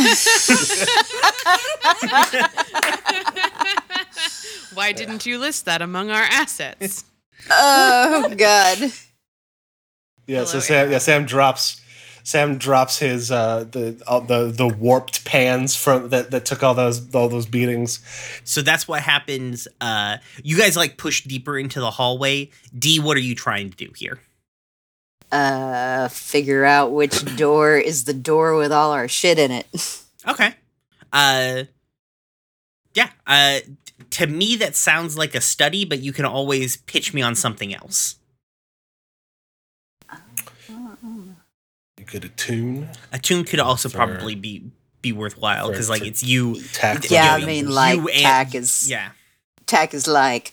Why didn't you list that among our assets? Oh God. Yeah, so Sam, Aaron. yeah, Sam drops, Sam drops his uh, the all the the warped pans from that that took all those all those beatings. So that's what happens. Uh, you guys like push deeper into the hallway. D, what are you trying to do here? Uh, figure out which door is the door with all our shit in it. Okay. Uh, yeah. Uh, to me, that sounds like a study, but you can always pitch me on something else. You could attune, A tune could also For- probably be be worthwhile because like for- it's you. tactile. Yeah, I mean, like and- tack is Yeah. tack is like,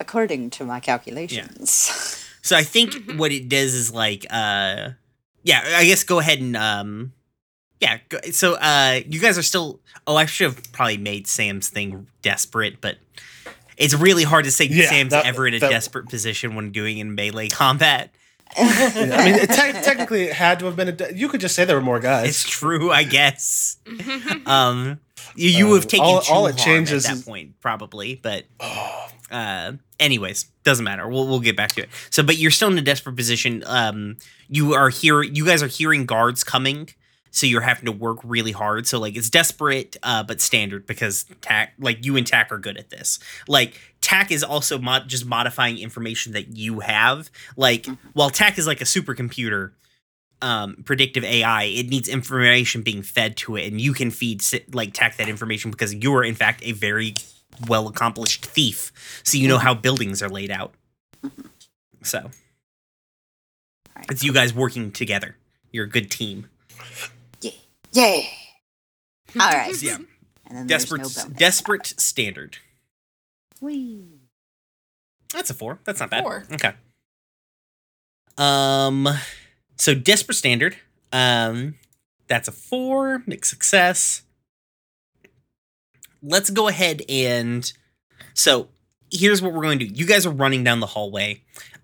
according to my calculations. So I think what it does is like, uh, yeah, I guess go ahead and, um, yeah. Go, so, uh, you guys are still. Oh, I should have probably made Sam's thing desperate, but it's really hard to say Yeah, Sam's that- ever in a that- desperate position when doing in melee combat. Yeah, I mean, it te- technically, it had to have been a. De- you could just say there were more guys. It's true, I guess. um, You, you Uh, have taken all- two all it harm changes at that is- point, probably. But Oh, uh, anyways, doesn't matter. We'll we'll get back to it. So, but you're still in a desperate position. Um, you are here. You guys are hearing guards coming. So you're having to work really hard. So like it's desperate, uh, but standard because Tack, like you and Tack are good at this. Like Tack is also mod- just modifying information that you have. Like while Tack is like a supercomputer, um, predictive AI, it needs information being fed to it, and you can feed like Tack that information because you are in fact a very well accomplished thief. So you know how buildings are laid out. So Alright, it's you guys working together. You're a good team. Yay! All right. Yeah. And then Desperate, no bonus. desperate standard. Whee. That's a four. That's not bad. Four. Okay. Um, so desperate standard. Um, that's a four. Mixed success. Let's go ahead and so here's what we're going to do. You guys are running down the hallway.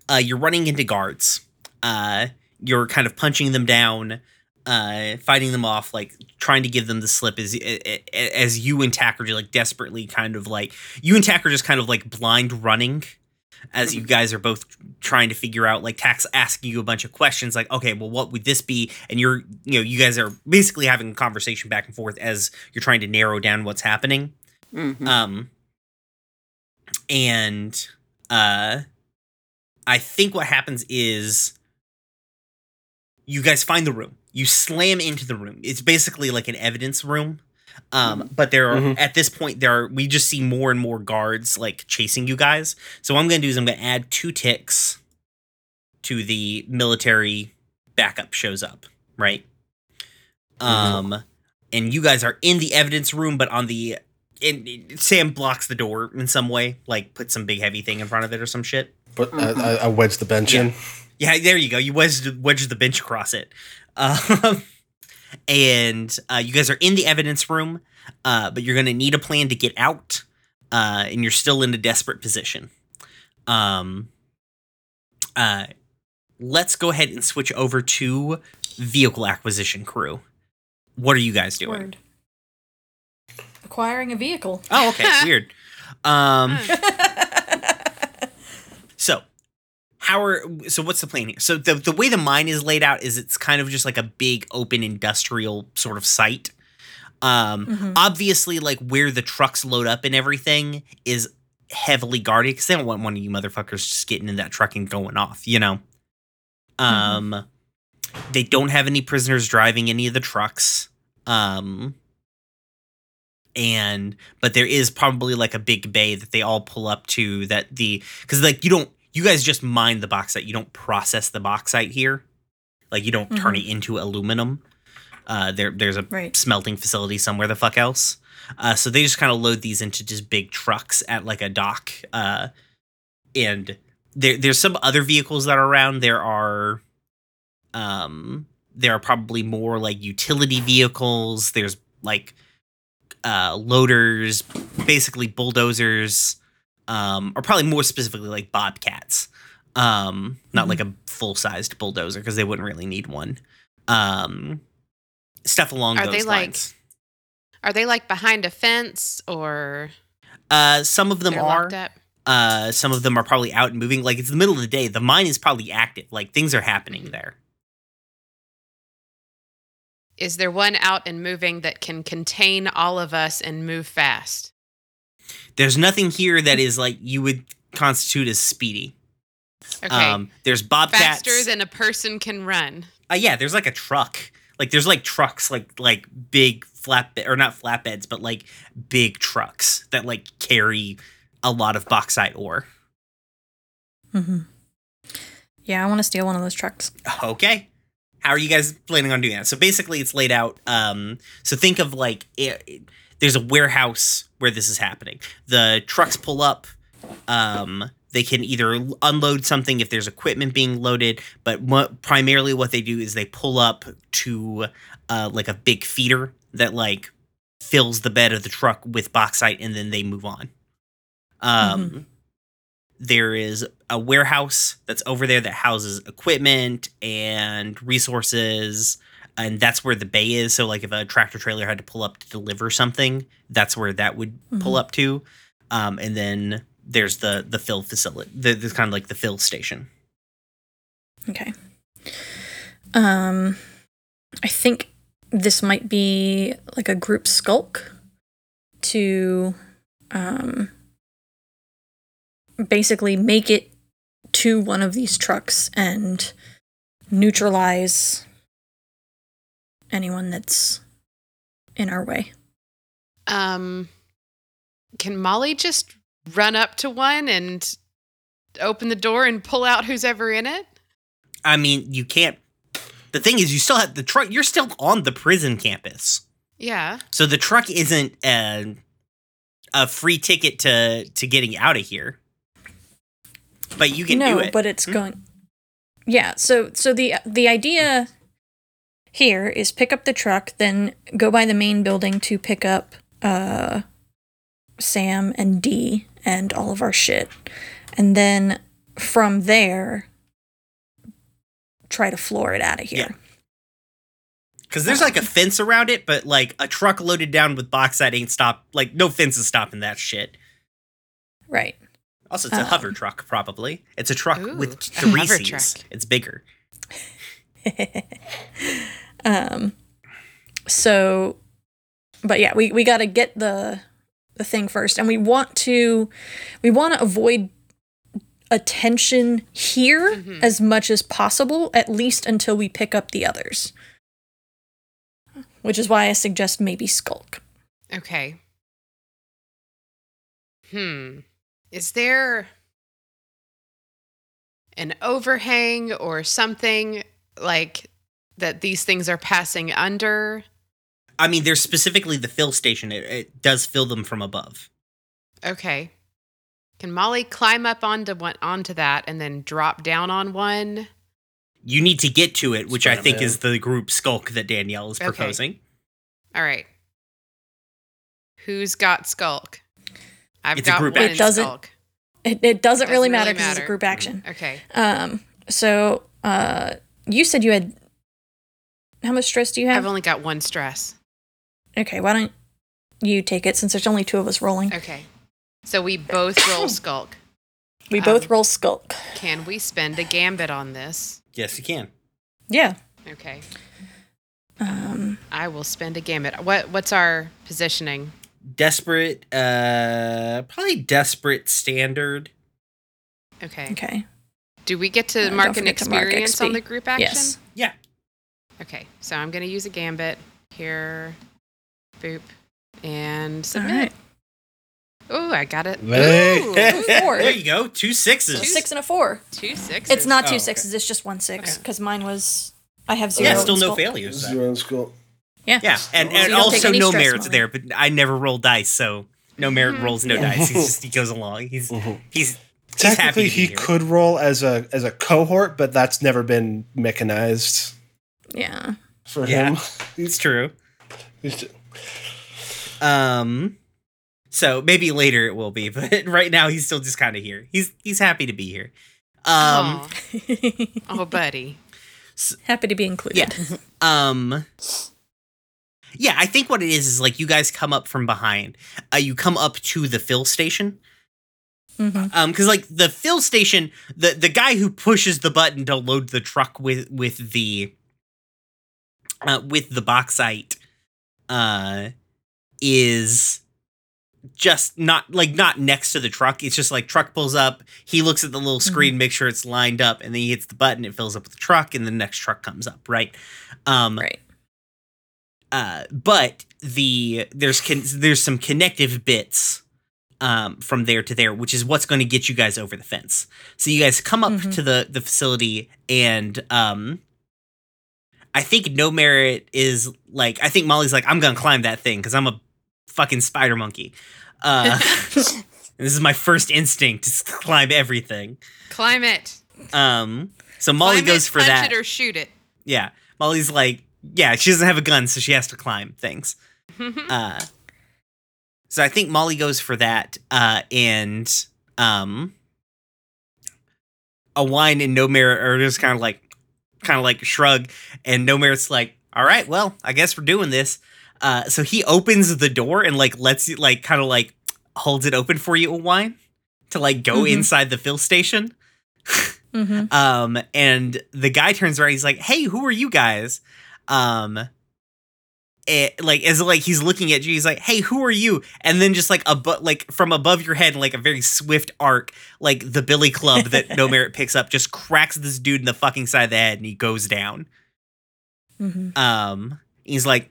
Uh, you're running into guards. Uh, you're kind of punching them down, uh, fighting them off, like trying to give them the slip as as you and Tack are just like desperately kind of like you and Tack are just kind of like blind running as you guys are both trying to figure out like Tack's asking you a bunch of questions like okay well what would this be and you're you know you guys are basically having a conversation back and forth as you're trying to narrow down what's happening Mhm. um and uh I think what happens is you guys find the room. You slam into the room. It's basically like an evidence room. Um, but there are Mhm. at this point there are we just see more and more guards like chasing you guys. So what I'm gonna do is I'm gonna add two ticks to the military backup shows up, right? Um and you guys are in the evidence room, but on the and Sam blocks the door in some way, like put some big heavy thing in front of it or some shit. but I, I, I wedged the bench in. Yeah, there you go. You wedged wedged the bench across it, um, and uh, you guys are in the evidence room, uh, but you're gonna need a plan to get out, uh, and you're still in a desperate position. Um, uh, let's go ahead and switch over to vehicle acquisition crew. What are you guys doing? Word. Acquiring a vehicle. Oh, okay, weird. Um, So, how are so? What's the plan here? So the the way the mine is laid out is it's kind of just like a big open industrial sort of site. Um, Mhm. obviously, like where the trucks load up and everything is heavily guarded because they don't want one of you motherfuckers just getting in that truck and going off. You know. Um, they don't have any prisoners driving any of the trucks. Um. And but there is probably like a big bay that they all pull up to that the because like you don't you guys just mine the bauxite you don't process the bauxite here. Like you don't turn it into aluminum. Uh there there's a Right. smelting facility somewhere the fuck else. Uh so they just kind of load these into just big trucks at like a dock. Uh and there there's some other vehicles that are around. There are um there are probably more like utility vehicles. There's like uh loaders basically bulldozers um, or probably more specifically like bobcats. Um, not like a full sized bulldozer because they wouldn't really need one. Um, stuff along Are those they, like. Are they like behind a fence or uh, some of them up? Uh, some of them are probably out and moving. Like it's the middle of the day. The mine is probably active. Like things are happening there. Is there one out and moving that can contain all of us and move fast? There's nothing here that is like you would constitute as speedy. Okay. Um, there's bobcats. Faster than a person can run. Uh, yeah, there's like a truck. Like there's like trucks, like like big flatbed or not flatbeds, but like big trucks that like carry a lot of bauxite ore. hmm Yeah, I want to steal one of those trucks. Okay. How are you guys planning on doing that? So basically, it's laid out. Um, so think of like it, it- there's a warehouse where this is happening. The trucks pull up. Um, they can either unload something if there's equipment being loaded, but what, primarily what they do is they pull up to uh, like a big feeder that like fills the bed of the truck with bauxite, and then they move on. Um, there is a warehouse that's over there that houses equipment and resources and that's where the bay is. So like if a tractor trailer had to pull up to deliver something, that's where that would pull Mhm. up to. Um, and then there's the the fill facility. The, there's kind of like the fill station. Okay. Um, I think this might be like a group skulk to um, basically make it to one of these trucks and neutralize anyone that's in our way. Um, can Molly just run up to one and open the door and pull out who's ever in it? I mean, you can't. The thing is, you still have the truck. You're still on the prison campus, Yeah. so the truck isn't a, a free ticket to to getting out of here. But you can no, do it. but it's Hmm? going. Yeah. So so the the idea here is pick up the truck, then go by the main building to pick up uh Sam and Dee and all of our shit, and then from there try to floor it out of here. Because there's like a fence around it, but like a truck loaded down with bauxite ain't stop. Like no fence is stopping that shit. Right. Also, it's a Um, hover truck. Probably it's a truck Ooh, with three seats. truck. It's bigger. um so but yeah we we got to get the the thing first and we want to we want to avoid attention here Mhm. as much as possible at least until we pick up the others which is why i suggest maybe skulk Okay. Hmm. Is there an overhang or something like that these things are passing under? I mean, there's specifically the fill station. It, it does fill them from above. Okay. Can Molly climb up onto one onto that and then drop down on one? You need to get to it, which I think is the group skulk that Danielle is Okay. proposing. All right. Who's got Skulk? I've It's a got group one It doesn't- Skulk. it, it doesn't, really Doesn't matter really because it's a group action Okay. um so uh you said you had how much stress do you have I've only got one stress. okay why don't you take it since there's only two of us rolling Okay. So we both roll Skulk. we both Um, roll skulk Can we spend a gambit on this? Yes, you can. yeah Okay. um I will spend a gambit. What what's our positioning? Desperate, uh, probably desperate standard. Okay. okay Do we get to don't mark an forget to mark experience on the group action? Yes. Yeah. Okay. So I'm going to use a gambit here. Boop. And submit. right. Oh, I got it. Ooh, Four. There you go. Two sixes. A six and a four. two sixes. It's not Oh, two okay. It's just one six Okay. because mine was. I have zero. yeah, still in no skull. failures. Zero in Skulk. Yeah. Yeah, and, and you also no stress, merits Molly. there, but I never roll dice, so no merit Mhm. rolls, no Yeah. dice. He's just he goes along. He's Mhm. he's He's Technically, to he here. could roll as a as a cohort, but that's never been mechanized Yeah. for Yeah. him. it's true. He's- Um, so maybe later it will be, but right now he's still just kind of here. He's he's happy to be here. Um, Aw. oh, buddy. Happy to be included. Yeah. um, yeah. I think what it is is like you guys come up from behind. Uh, you come up to the fill station. hmm Um, because like the fill station, the the guy who pushes the button to load the truck with with the uh with the bauxite, uh, is just not like not next to the truck. It's just like truck pulls up. He looks at the little screen, makes sure it's lined up, and then he hits the button. It fills up with the truck, and the next truck comes up. Right. Um, Right. uh, but the there's con- there's some connective bits um, from there to there, which is what's going to get you guys over the fence. So you guys come up Mhm. to the the facility, and um, I think No Merit is like I think Molly's like I'm gonna climb that thing because I'm a fucking spider monkey. Uh, this is my first instinct to climb everything. Climb it. Um, so Molly Climb goes it, for punch that. it or shoot it. Yeah. Molly's like, yeah, she doesn't have a gun, so she has to climb things. Uh, so I think Molly goes for that, uh, and um, Owain and no merit are just kind of like, kind of like shrug, and no merit's like, all right, well, I guess we're doing this. Uh, so he opens the door and like lets you like kind of like holds it open for you, Owain, to like go Mhm. inside the fill station. Mm-hmm. Um, and the guy turns around. He's like, "Hey, who are you guys?" Um, it, like as like he's looking at you. He's like, "Hey, who are you?" And then just like a above, like from above your head, like a very swift arc, like the Billy Club that No Merit picks up, just cracks this dude in the fucking side of the head, and he goes down. Mm-hmm. Um, he's like,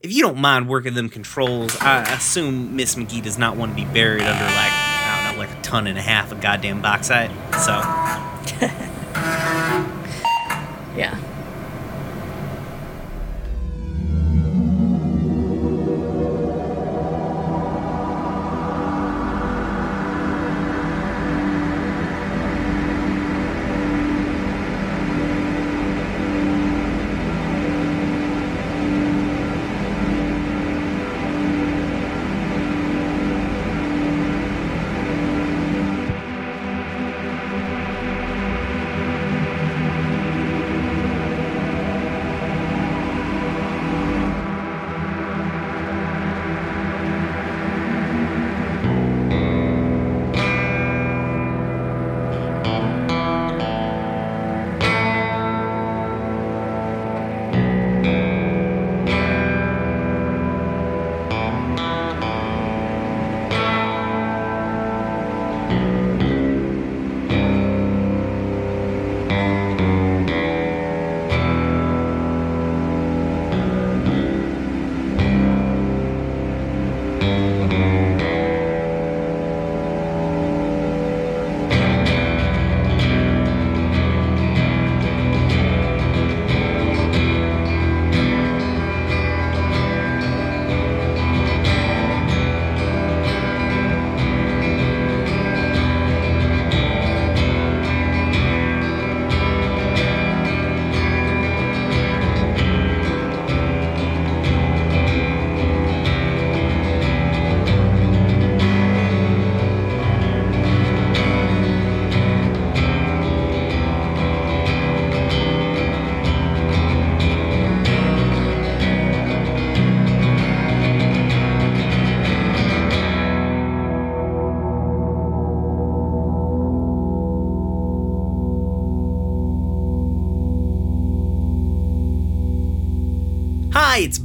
"If you don't mind working them controls, I assume Miss McGee does not want to be buried under like I don't know, like a ton and a half of goddamn bauxite." So. Yeah.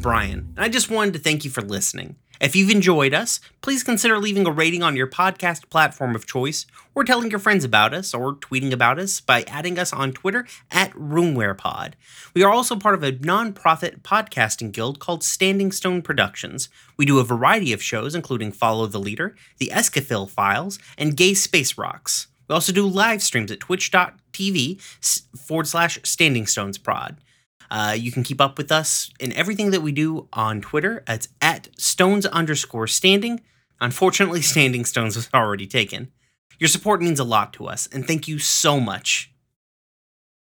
Brian, and I just wanted to thank you for listening. If you've enjoyed us, please consider leaving a rating on your podcast platform of choice, or telling your friends about us, or tweeting about us by adding us on Twitter at RoomWherePod. We are also part of a non-profit podcasting guild called Standing Stone Productions. We do a variety of shows, including Follow the Leader, The Escafil Files, and Gay Space Rocks. We also do live streams at twitch.tv forward slash Standing Stones Prod. Uh, you can keep up with us in everything that we do on Twitter. It's at stones underscore standing. Unfortunately, Standing Stones was already taken. Your support means a lot to us, and thank you so much.